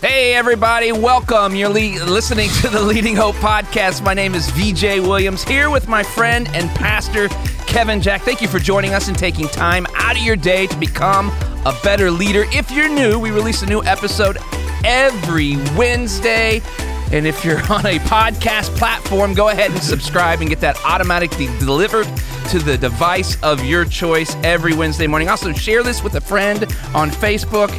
Hey, everybody, welcome. You're le- listening to the Leading Hope podcast. My name is VJ Williams, here with my friend and pastor, Kevin Jack. Thank you for joining us and taking time out of your day to become a better leader. If you're new, we release a new episode every Wednesday. And if you're on a podcast platform, go ahead and subscribe and get that automatically delivered to the device of your choice every Wednesday morning. Also, share this with a friend on Facebook.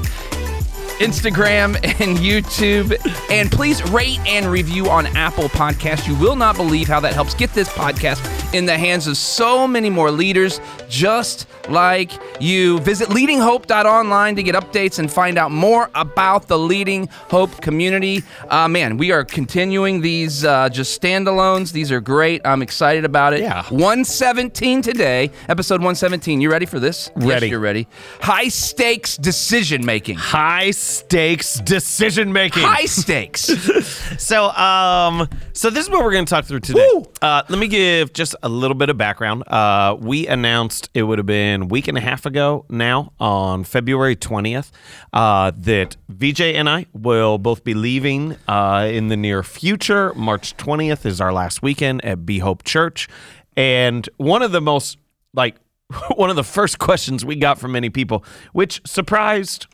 Instagram and YouTube. And please rate and review on Apple Podcasts. You will not believe how that helps get this podcast in the hands of so many more leaders just like you. Visit leadinghope.online to get updates and find out more about the Leading Hope community. Uh, man, we are continuing these uh, just standalones. These are great. I'm excited about it. Yeah. 117 today, episode 117. You ready for this? Ready. Yes, you're ready. High stakes decision making. High stakes decision making. High stakes. So, um, so this is what we're going to talk through today. Uh, let me give just a little bit of background. Uh, we announced it would have been a week and a half ago now, on February twentieth, uh, that VJ and I will both be leaving uh, in the near future. March twentieth is our last weekend at Be Hope Church, and one of the most like one of the first questions we got from many people, which surprised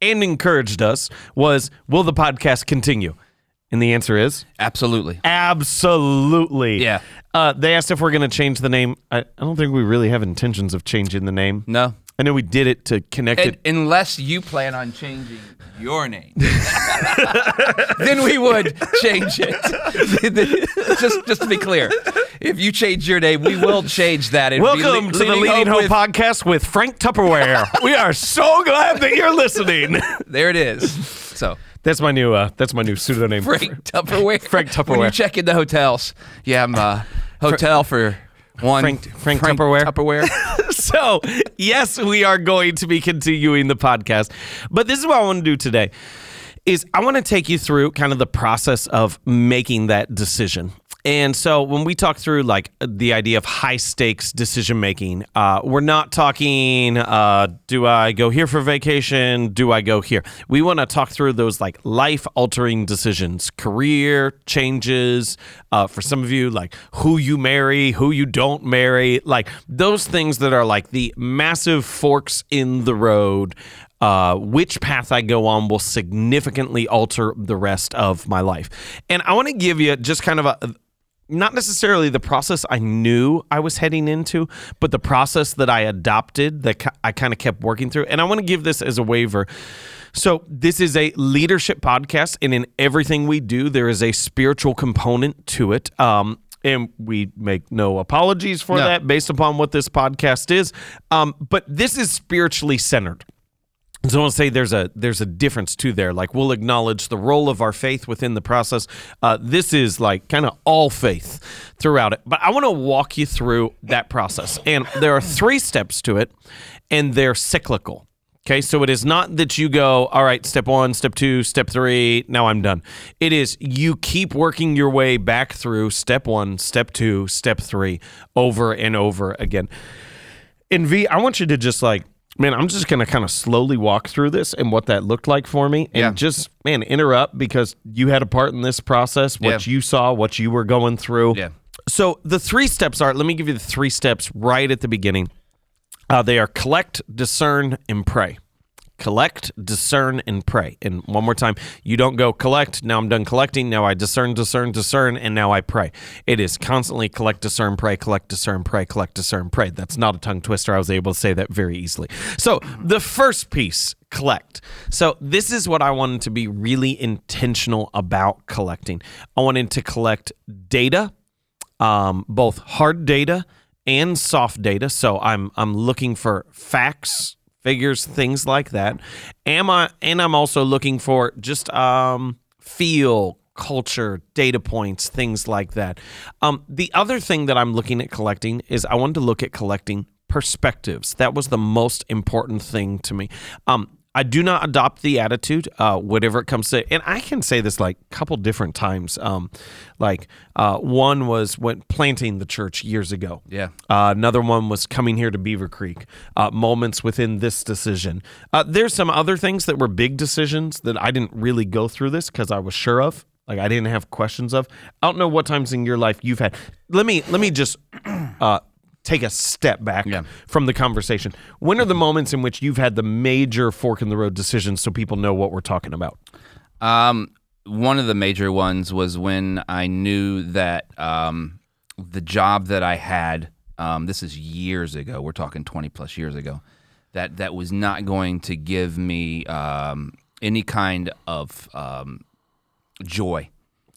and encouraged us was will the podcast continue and the answer is Absolutely. absolutely Yeah. uh, they asked if we're going to change the name I, I don't think we really have intentions of changing the name No. I know we did it to connect it unless you plan on changing your name, then we would change it. just, just to be clear, if you change your name, we will change that. It'd welcome Le- to the leading hope with- podcast with frank tupperware we are so glad that you're listening There it is. So. that's my new uh, that's my new pseudonym Frank Tupperware. Frank When you Tupperware. check into hotels, yeah, I'm uh, hotel for one. Frank- Frank Tupperware. Tupperware. so, yes, we are going to be continuing the podcast. But this is what I want to do today is I want to take you through kind of the process of making that decision. And so when we talk through like the idea of high stakes decision making, uh, we're not talking, uh, do I go here for vacation? Do I go here? We want to talk through those like life altering decisions, career changes, uh, for some of you, like who you marry, who you don't marry, like those things that are like the massive forks in the road uh, which path I go on will significantly alter the rest of my life. And I want to give you just kind of a not necessarily the process I knew I was heading into, but the process that I adopted that I kind of kept working through. And I want to give this as a waiver. So, this is a leadership podcast, and in everything we do, there is a spiritual component to it. Um, and we make no apologies for No. that based upon what this podcast is. Um, but this is spiritually centered. So I want to say there's a there's a difference too there. Like we'll acknowledge the role of our faith within the process. Uh, this is like kind of all faith throughout it. But I want to walk you through that process, and there are three steps to it, and they're cyclical. Okay, so it is not that you go, all right, step one, step two, step three, now I'm done. It is you keep working your way back through step one, step two, step three, over and over again. And V, I want you to just like, man, I'm just gonna kind of slowly walk through this and what that looked like for me, and Yeah. just man interrupt because you had a part in this process, what Yeah. you saw, what you were going through. Yeah. So the three steps are. Let me give you the three steps right at the beginning. Uh, they are collect, discern, and pray. Collect, discern, and pray. And one more time, you don't go collect, now I'm done collecting, now I discern, discern, discern, and now I pray. It is constantly collect, discern, pray, collect, discern, pray, collect, discern, pray. That's not a tongue twister. I was able to say that very easily. So the first piece, collect. So this is what I wanted to be really intentional about collecting. I wanted to collect data, um, both hard data and soft data. So I'm I'm looking for facts, figures, things like that. Am I? And I'm also looking for just um, feel, culture, data points, things like that. Um, the other thing that I'm looking at collecting is I wanted to look at collecting perspectives. That was the most important thing to me. Um, I do not adopt the attitude, uh, whatever it comes to. And I can say this like a couple different times. Um, like uh, one was when planting the church years ago. Yeah. Uh, another one was coming here to Beaver Creek. Uh, moments within this decision. Uh, there's some other things that were big decisions that I didn't really go through this because I was sure of. Like I didn't have questions of. I don't know what times in your life you've had. Let me let me just uh, take a step back Yeah. from the conversation. When are the moments in which you've had the major fork in the road decisions so people know what we're talking about? Um, one of the major ones was when I knew that um, the job that I had, um, this is years ago, we're talking 20 plus years ago, that, that was not going to give me um, any kind of um, joy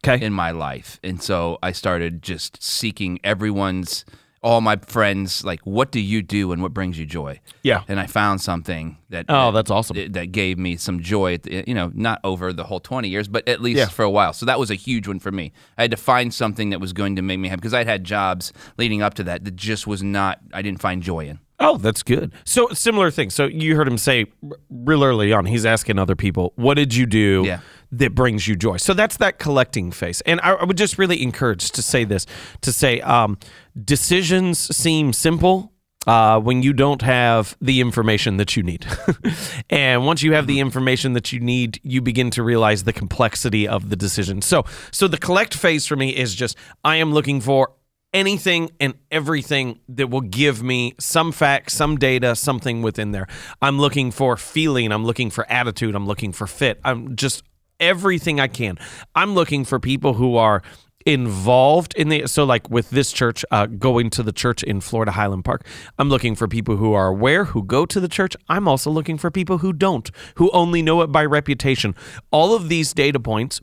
Okay. in my life. And so I started just seeking everyone's, all my friends, like, what do you do and what brings you joy? Yeah. And I found something that Oh, that- that's awesome. that- that gave me some joy. The, you know, not over the whole twenty years, but at least Yeah. for a while. So that was a huge one for me. I had to find something that was going to make me happy because I'd had jobs leading up to that that just was not. I didn't find joy in. Oh, that's good. So similar thing. So you heard him say real early on. He's asking other people, "What did you do Yeah. That brings you joy?" So that's that collecting phase. And I, I would just really encourage to say this: to say um, decisions seem simple. Uh, when you don't have the information that you need. and once you have the information that you need, you begin to realize the complexity of the decision. So, so the collect phase for me is just I am looking for anything and everything that will give me some facts, some data, something within there. I'm looking for feeling, I'm looking for attitude, I'm looking for fit. I'm just everything I can. I'm looking for people who are involved in the so like with this church uh, going to the church in Florida Highland Park I'm looking for people who are aware who go to the church I'm also looking for people who don't who only know it by reputation all of these data points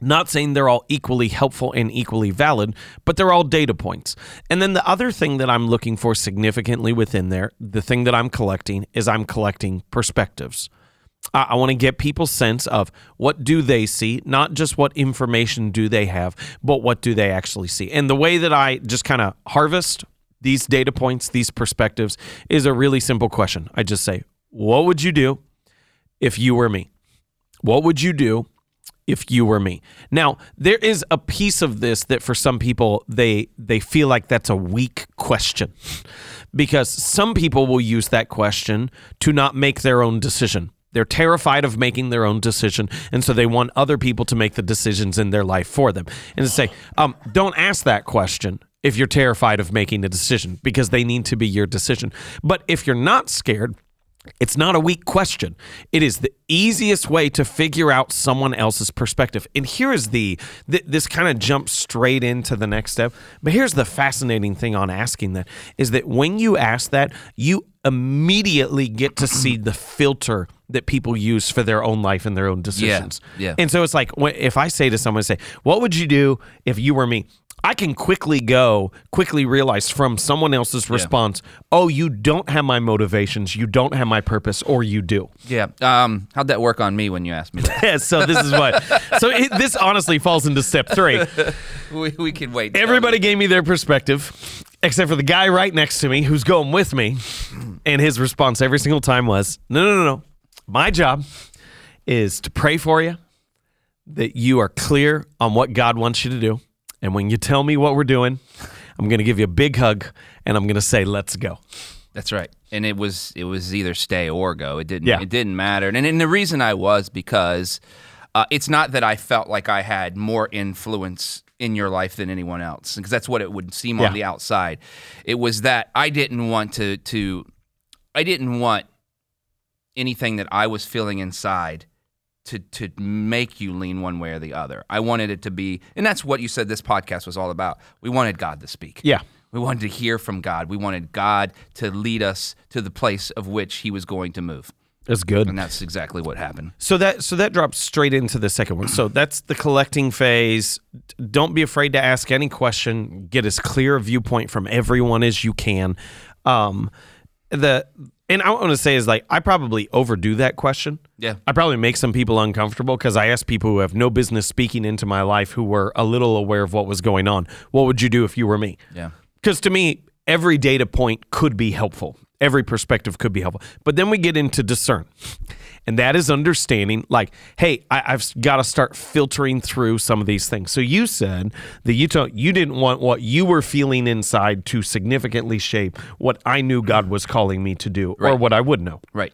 not saying they're all equally helpful and equally valid, but they're all data points. And then the other thing that I'm looking for significantly within there, the thing that I'm collecting is I'm collecting perspectives. I, I want to get people's sense of what do they see, not just what information do they have, but what do they actually see. And the way that I just kind of harvest these data points, these perspectives, is a really simple question. I just say, what would you do if you were me? What would you do if you were me. Now, there is a piece of this that for some people they they feel like that's a weak question. Because some people will use that question to not make their own decision. They're terrified of making their own decision, and so they want other people to make the decisions in their life for them. And to say, um, don't ask that question if you're terrified of making a decision, because they need to be your decision. But if you're not scared, it's not a weak question. It is the easiest way to figure out someone else's perspective. And here is the th- this kind of jumps straight into the next step. But here's the fascinating thing on asking that is that when you ask that, you immediately get to see the filter that people use for their own life and their own decisions. yeah. yeah. And so it's like if I say to someone, say, "What would you do if you were me?" I can quickly go, quickly realize from someone else's response, "Oh, you don't have my motivations, you don't have my purpose, or you do." Yeah. Um, how'd that work on me when you asked me that? Yeah, so this is what. So it, this honestly falls into step three. we, we can wait. Everybody gave me their perspective, except for the guy right next to me who's going with me, and his response every single time was, "No, no, no, no. My job is to pray for you, that you are clear on what God wants you to do, and when you tell me what we're doing, I'm going to give you a big hug, and I'm going to say, let's go." That's right. And it was it was either stay or go. It didn't Yeah. it didn't matter. And and the reason I was because uh, it's not that I felt like I had more influence in your life than anyone else because that's what it would seem Yeah. on the outside. It was that I didn't want to to I didn't want anything that I was feeling inside to to make you lean one way or the other. I wanted it to be and that's what you said this podcast was all about. We wanted God to speak. Yeah. We wanted to hear from God. We wanted God to lead us to the place of which He was going to move. That's good. And that's exactly what happened. So that so that drops straight into the second one. So that's the collecting phase. Don't be afraid to ask any question. Get as clear a viewpoint from everyone as you can. Um, the and I want to say is like I probably overdo that question. Yeah. I probably make some people uncomfortable because I ask people who have no business speaking into my life who were a little aware of what was going on. What would you do if you were me? Yeah. Because to me, every data point could be helpful. Every perspective could be helpful. But then we get into discern. And that is understanding, like, hey, I, have got to start filtering through some of these things. So you said that you told, you didn't want what you were feeling inside to significantly shape what I knew God was calling me to do, or what I would know. Right.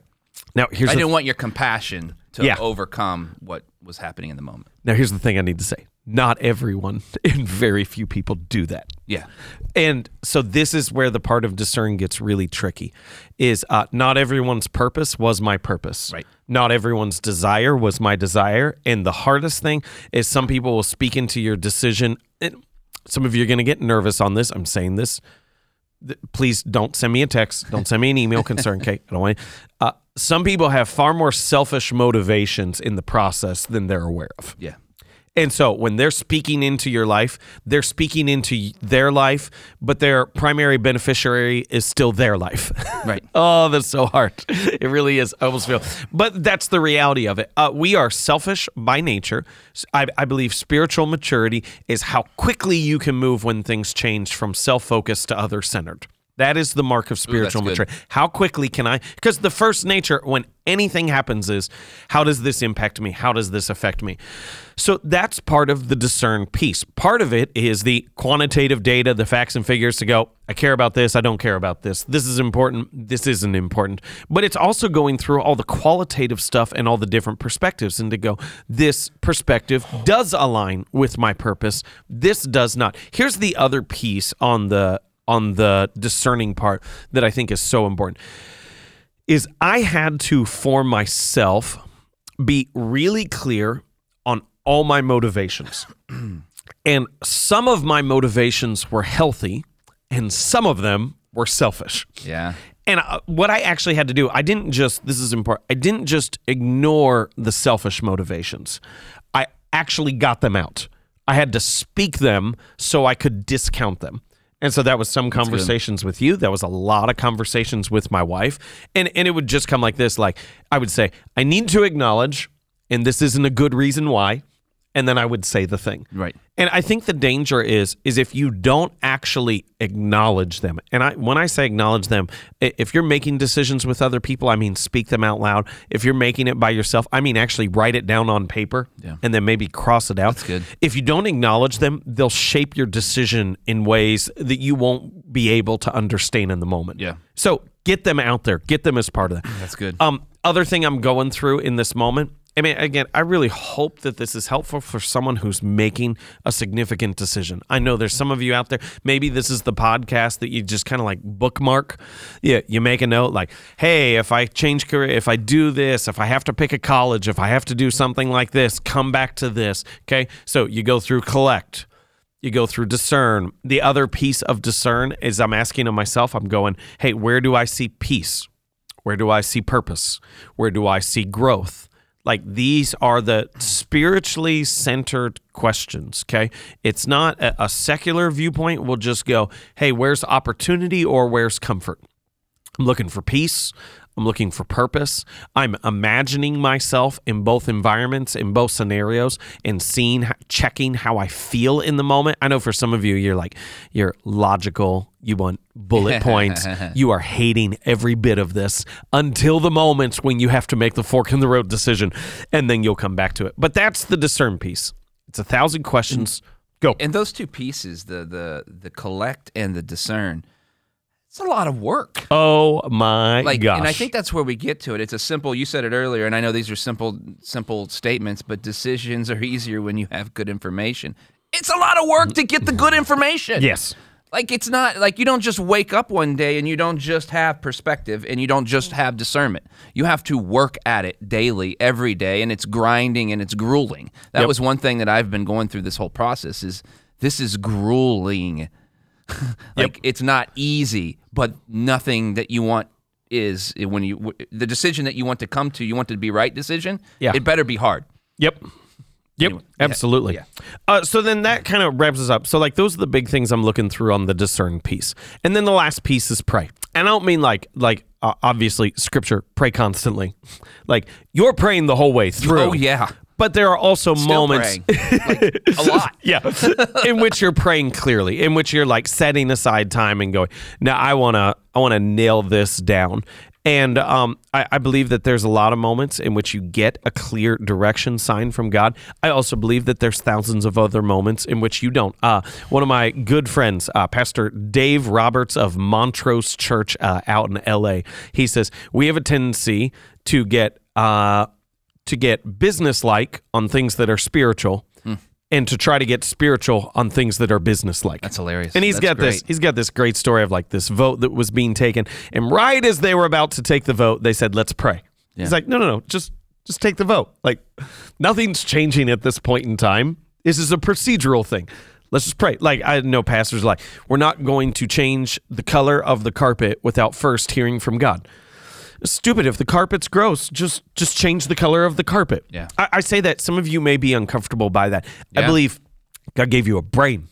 Now here's I didn't want your compassion to Yeah. overcome what was happening in the moment. now here's the thing I need to say. Not everyone and very few people do that. Yeah. And so this is where the part of discern gets really tricky. Is uh, not everyone's purpose was my purpose. Right. Not everyone's desire was my desire. And the hardest thing is some people will speak into your decision. And some of you are going to get nervous on this. I'm saying this. Please don't send me a text. Don't send me an email concern, Kate. I don't want. Uh, some people have far more selfish motivations in the process than they're aware of. Yeah. And so when they're speaking into your life, they're speaking into their life, but their primary beneficiary is still their life. Right. oh, that's so hard. It really is. I almost feel. But that's the reality of it. Uh, we are selfish by nature. I believe spiritual maturity is how quickly you can move when things change from self focused to other centered. That is the mark of spiritual good. maturity. How quickly can I? Because the first nature, when anything happens, is how does this impact me? How does this affect me? So that's part of the discern piece. Part of it is the quantitative data, the facts and figures to go, I care about this, I don't care about this. This is important, this isn't important. But it's also going through all the qualitative stuff and all the different perspectives and to go, this perspective does align with my purpose. This does not. Here's the other piece on the on the discerning part that I think is so important is I had to for myself be really clear on all my motivations. and some of my motivations were healthy and some of them were selfish. Yeah. And uh, what I actually had to do, I didn't just, this is important, I didn't just ignore the selfish motivations. I actually got them out. I had to speak them so I could discount them. And so that was some conversations with you. That was a lot of conversations with my wife. And and it would just come like this like I would say, I need to acknowledge and this isn't a good reason why. And then I would say the thing. Right. And I think the danger is is if you don't actually acknowledge them. And I when I say acknowledge them, if you're making decisions with other people, I mean speak them out loud. If you're making it by yourself, I mean actually write it down on paper Yeah. and then maybe cross it out. That's good. If you don't acknowledge them, they'll shape your decision in ways that you won't be able to understand in the moment. Yeah. So get them out there. Get them as part of that. That's good. Um, other thing I'm going through in this moment. I mean, again, I really hope that this is helpful for someone who's making a significant decision. I know there's some of you out there. Maybe this is the podcast that you just kind of like bookmark. Yeah, you make a note like, "Hey, if I change career, if I do this, if I have to pick a college, if I have to do something like this, come back to this." Okay, so you go through collect you go through discern. The other piece of discern is I'm asking of myself, I'm going, hey, where do I see peace? Where do I see purpose? Where do I see growth? Like these are the spiritually centered questions. Okay. It's not a, a secular viewpoint. We'll just go, hey, where's opportunity or where's comfort? I'm looking for peace. I'm looking for purpose. I'm imagining myself in both environments, in both scenarios, and seeing, checking how I feel in the moment. I know for some of you, you're like, you're logical. You want bullet points. you are hating every bit of this until the moments when you have to make the fork in the road decision, and then you'll come back to it. But that's the discern piece. It's a thousand questions. Go. and those two pieces, the the the collect and the discern, it's a lot of work. Oh my like gosh. and i think that's where we get to it it's a simple you said it earlier and i know these are simple simple statements but decisions are easier when you have good information it's a lot of work to get the good information yes. Like it's not like you don't just wake up one day and you don't just have perspective and you don't just have discernment you have to work at it daily every day and it's grinding and it's grueling that Yep. was one thing that i've been going through this whole process is this is grueling like it's not easy but nothing that you want is when you the decision that you want to come to you want it to be right decision Yeah. it better be hard Yep. Yep, Anyway, absolutely. yeah. Uh, so then that kind of wraps us up. So like those are the big things I'm looking through on the discern piece, and then the last piece is pray. And I don't mean like like uh, obviously scripture pray constantly, like you're praying the whole way through. oh yeah But there are also Still moments. Like, a lot. yeah, in which you're praying clearly, in which you're like setting aside time and going, now I wanna I wanna nail this down. And um, I, I believe that there's a lot of moments in which you get a clear direction sign from God. I also believe that there's thousands of other moments in which you don't. Uh, one of my good friends, uh, Pastor Dave Roberts of Montrose Church uh, out in L.A., he says we have a tendency to get uh, to get businesslike on things that are spiritual and to try to get spiritual on things that are business like. That's hilarious. And he's That's got this he's got this great story of like this vote that was being taken and right as they were about to take the vote they said let's pray. He's like no no no just just take the vote. Like nothing's changing at this point in time. This is a procedural thing. Let's just pray. Like I know pastors are like we're not going to change the color of the carpet without first hearing from God stupid. If the carpet's gross just just change the color of the carpet. Yeah. i, I say that some of you may be uncomfortable by that. I believe god gave you a brain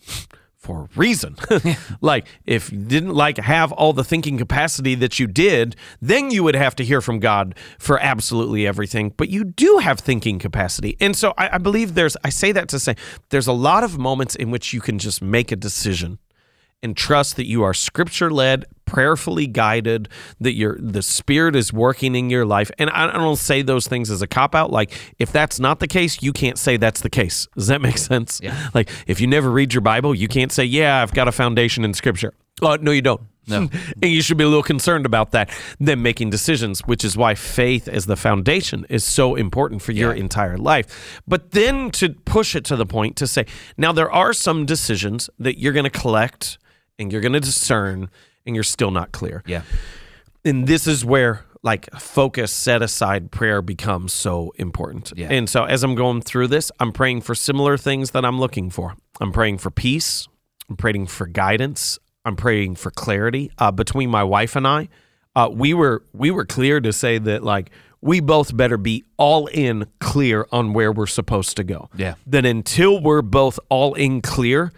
for a reason. Like if you didn't like have all the thinking capacity that you did then you would have to hear from god for absolutely everything. But you do have thinking capacity. And so I, I believe there's i say that to say there's a lot of moments in which you can just make a decision and trust that you are scripture led, prayerfully guided, that your the spirit is working in your life. And I, I don't say those things as a cop out. Like if that's not the case, you can't say that's the case. Does that make sense? Yeah. Like if you never read your Bible, you can't say, "Yeah, I've got a foundation in scripture." Oh, no, you don't. No. and you should be a little concerned about that than making decisions, which is why faith as the foundation is so important for your Yeah. entire life. But then to push it to the point to say, now there are some decisions that you're going to collect and you're going to discern and you're still not clear. Yeah. And this is where like focus set aside prayer becomes so important. Yeah. And so as I'm going through this, I'm praying for similar things that I'm looking for. I'm praying for peace. I'm praying for guidance. I'm praying for clarity. Uh, between my wife and I, uh, we were we were clear to say that like we both better be all in clear on where we're supposed to go. Yeah. Then until we're both all in clear,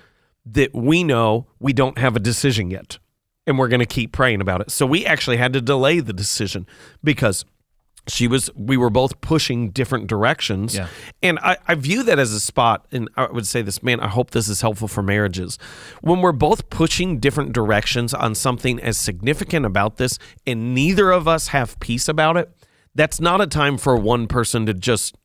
that we know we don't have a decision yet and we're going to keep praying about it. So we actually had to delay the decision because she was we were both pushing different directions Yeah. and I, I view that as a spot and i would say this man i hope this is helpful for marriages when we're both pushing different directions on something as significant about this and neither of us have peace about it that's not a time for one person to just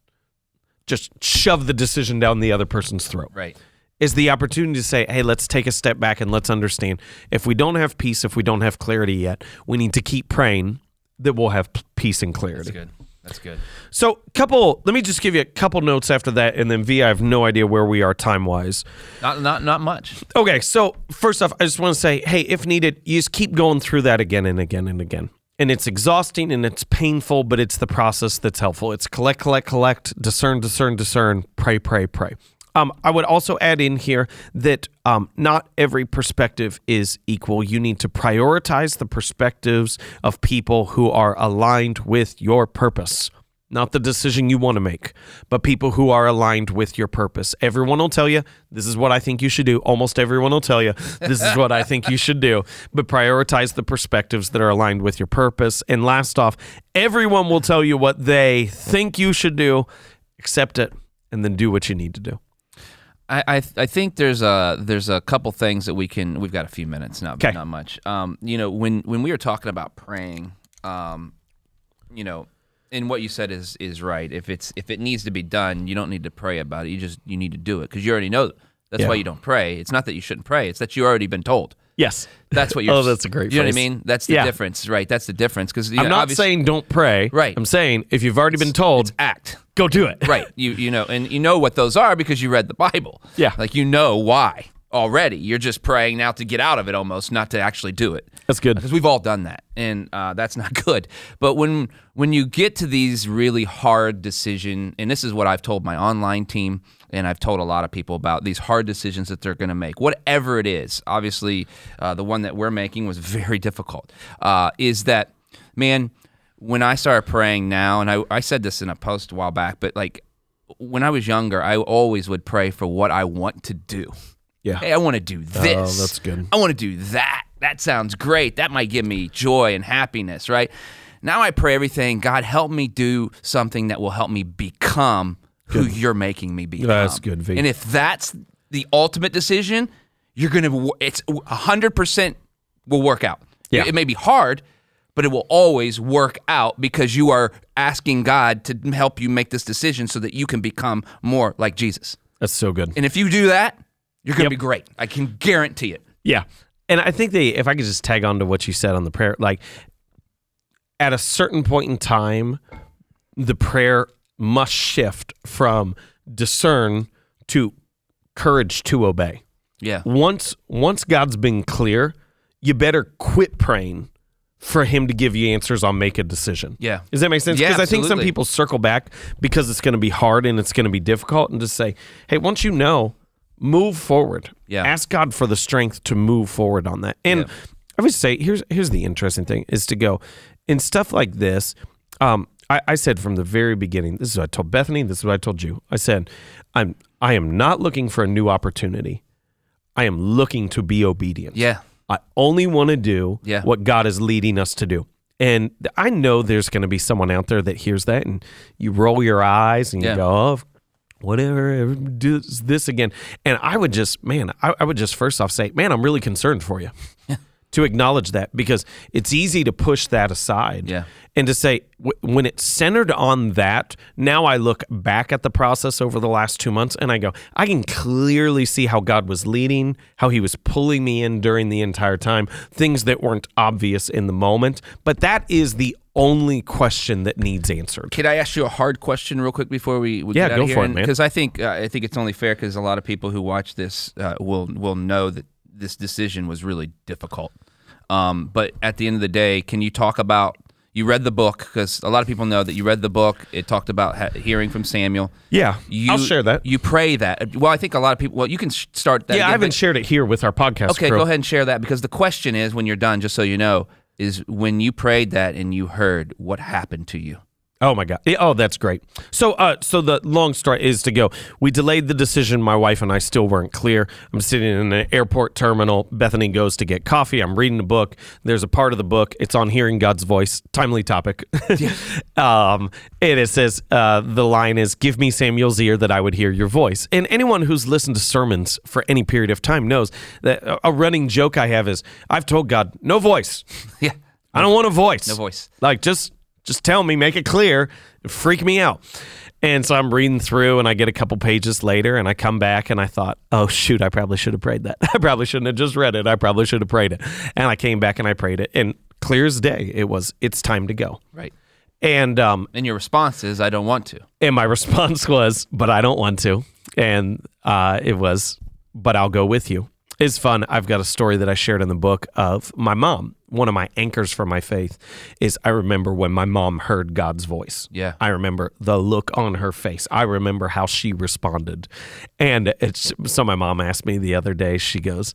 just shove the decision down the other person's throat Right. Is the opportunity to say, hey, let's take a step back and let's understand if we don't have peace, if we don't have clarity yet, we need to keep praying that we'll have peace and clarity. That's good. That's good. So, couple, let me just give you a couple notes after that, and then V, I have no idea where we are time wise. Not not not much. Okay, so first off, I just want to say, hey, if needed, you just keep going through that again and again and again. And it's exhausting and it's painful, but it's the process that's helpful. It's collect, collect, collect, discern, discern, discern, pray, pray, pray. Um, I would also add in here that um, not every perspective is equal. You need to prioritize the perspectives of people who are aligned with your purpose not the decision you want to make, but people who are aligned with your purpose. Everyone will tell you, this is what I think you should do. Almost everyone will tell you, this is what I think you should do. But prioritize the perspectives that are aligned with your purpose. And last off, everyone will tell you what they think you should do. Accept it and then do what you need to do. I, I I think there's a there's a couple things that we can. We've got a few minutes, not 'Kay. not much. Um, you know, when when we were talking about praying, um, you know, and what you said is is right. If it's if it needs to be done, you don't need to pray about it. You just you need to do it because you already know. That's Yeah. why you don't pray. It's not that you shouldn't pray. It's that you already been told. Yes. That's what you're. Oh, that's a great You know what I phrase. mean? That's the Yeah. difference, right? That's the difference. Because I'm not saying don't pray. Right. I'm saying if you've already been told, act. go do it. right you you know and you know what those are because you read the bible Yeah. like you know why already. You're just praying now to get out of it almost not to actually do it. That's good. because we've all done that and uh, that's not good. But when when you get to these really hard decision and this is what i've told my online team and i've told a lot of people about these hard decisions that they're going to make whatever it is. Obviously uh, the one that we're making was very difficult uh, is that man when i started praying now and I, I said this in a post a while back but like when i was younger i always would pray for what i want to do Yeah. Hey, I want to do oh, this. Oh, that's good. I want to do that. That sounds great. That might give me joy and happiness, right? Now I pray everything, God, help me do something that will help me become who you're making me become. That's good, V. And if that's the ultimate decision, you're gonna. wo- It's hundred percent will work out. Yeah. It may be hard, but it will always work out because you are asking God to help you make this decision so that you can become more like Jesus. That's so good. And if you do that, you're gonna Yep. be great. I can guarantee it. Yeah. And I think they, if I could just tag on to what you said on the prayer, like at a certain point in time, the prayer must shift from discern to courage to obey. Yeah. Once once God's been clear, you better quit praying for him to give you answers on make a decision. Yeah. Does that make sense? Yeah, Because I think some people circle back because it's going to be hard and it's going to be difficult and just say, hey, once you know, move forward. Yeah. Ask God for the strength to move forward on that. And Yeah. I would say here's here's the interesting thing is to go in stuff like this. Um, I, I said from the very beginning, this is what I told Bethany, this is what I told you. I said, I'm I am not looking for a new opportunity. I am looking to be obedient. Yeah. I only want to do Yeah. what God is leading us to do. And I know there's going to be someone out there that hears that and you roll your eyes and you Yeah. go, oh, whatever, do this again. And I would just, man, I, I would just first off say, man, I'm really concerned for you. To acknowledge that because it's easy to push that aside Yeah. and to say w- when it's centered on that now i look back at the process over the last two months and i go i can clearly see how god was leading how he was pulling me in during the entire time things that weren't obvious in the moment but that is the only question that needs answered Can I ask you a hard question real quick before we, we Yeah, get out go of here? for it, man. Because I think uh, I think it's only fair because a lot of people who watch this uh, will will know that this decision was really difficult. Um, but at the end of the day, can you talk about you read the book because a lot of people know that you read the book. It talked about ha- hearing from Samuel. yeah You, i'll share that You pray that. Well, I think a lot of people. Well, you can sh- start that. yeah i haven't but- shared it here with our podcast Okay, crew. go ahead and share that because the question is when you're done, just so you know, is when you prayed that and you heard what happened to you. Oh my god! Oh, that's great. So, uh, so the long story is to go. We delayed the decision. My wife and I still weren't clear. I'm sitting in an airport terminal. Bethany goes to get coffee. I'm reading a book. There's a part of the book. It's on hearing God's voice. Timely topic. Yeah. um, and it says uh, the line is, "Give me Samuel's ear that I would hear your voice." And anyone who's listened to sermons for any period of time knows that a- a running joke I have is, I've told God, no voice. Yeah. I don't want a voice. No voice. Like just just tell me, make it clear, freak me out. And so I'm reading through and I get a couple pages later and I come back and I thought, oh shoot, I probably should have prayed that. I probably shouldn't have just read it. I probably should have prayed it. And I came back and I prayed it. And clear as day, it was it's time to go. Right. And um And your response is, I don't want to. and my response was, but I don't want to. And uh, it was, but I'll go with you. It's fun. I've got a story that I shared in the book of my mom. One of my anchors for my faith is I remember when my mom heard God's voice. Yeah. I remember the look on her face. I remember how she responded. And it's so my mom asked me the other day, she goes,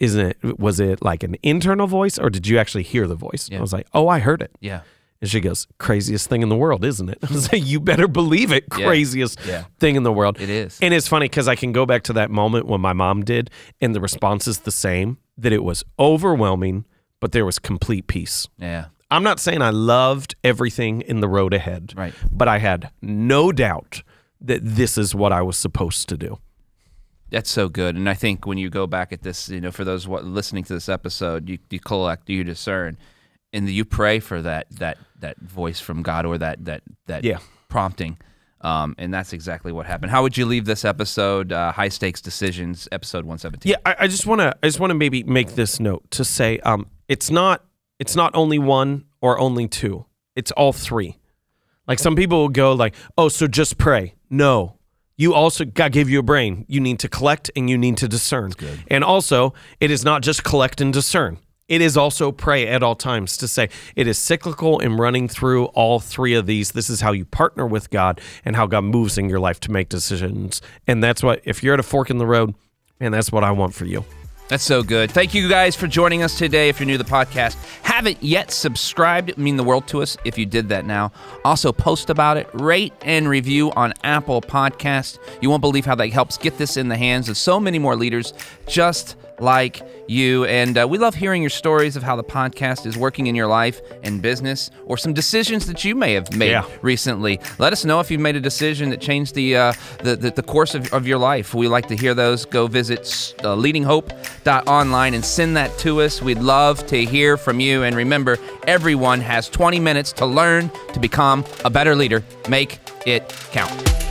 Isn't it was it like an internal voice or did you actually hear the voice? Yeah. I was like, Oh, I heard it. Yeah. And she goes, craziest thing in the world, isn't it? I was like, you better believe it. Yeah. Craziest Yeah. thing in the world. It is. And it's funny because I can go back to that moment when my mom did, and the response is the same that it was overwhelming, but there was complete peace. Yeah. I'm not saying I loved everything in the road ahead, Right. but I had no doubt that this is what I was supposed to do. That's so good. And I think when you go back at this, you know, for those listening to this episode, you, you collect, you discern, and you pray for that that that voice from God or that that that Yeah. prompting. Um, and that's exactly what happened. How would you leave this episode? Uh, high stakes decisions, episode one seventeen. Yeah, I, I just want to. I just want to maybe make this note to say, um, it's not. It's not only one or only two. It's all three. Like some people will go like, oh, so just pray. No, you also God gave you a brain. You need to collect and you need to discern. And also, it is not just collect and discern. It is also pray at all times to say it is cyclical and running through all three of these. This is how you partner with God and how God moves in your life to make decisions. And that's what, if you're at a fork in the road, man, that's what I want for you. That's so good. Thank you guys for joining us today. If you're new to the podcast, haven't yet subscribed, mean the world to us if you did that now. Also, post about it, rate and review on Apple Podcast. You won't believe how that helps get this in the hands of so many more leaders just like you. And uh, we love hearing your stories of how the podcast is working in your life and business or some decisions that you may have made Yeah. recently. Let us know if you've made a decision that changed the, uh, the, the, the course of, of your life. We like to hear those. Go visit uh, leadinghope.online and send that to us. We'd love to hear from you. And remember, everyone has 20 minutes to learn to become a better leader. Make it count.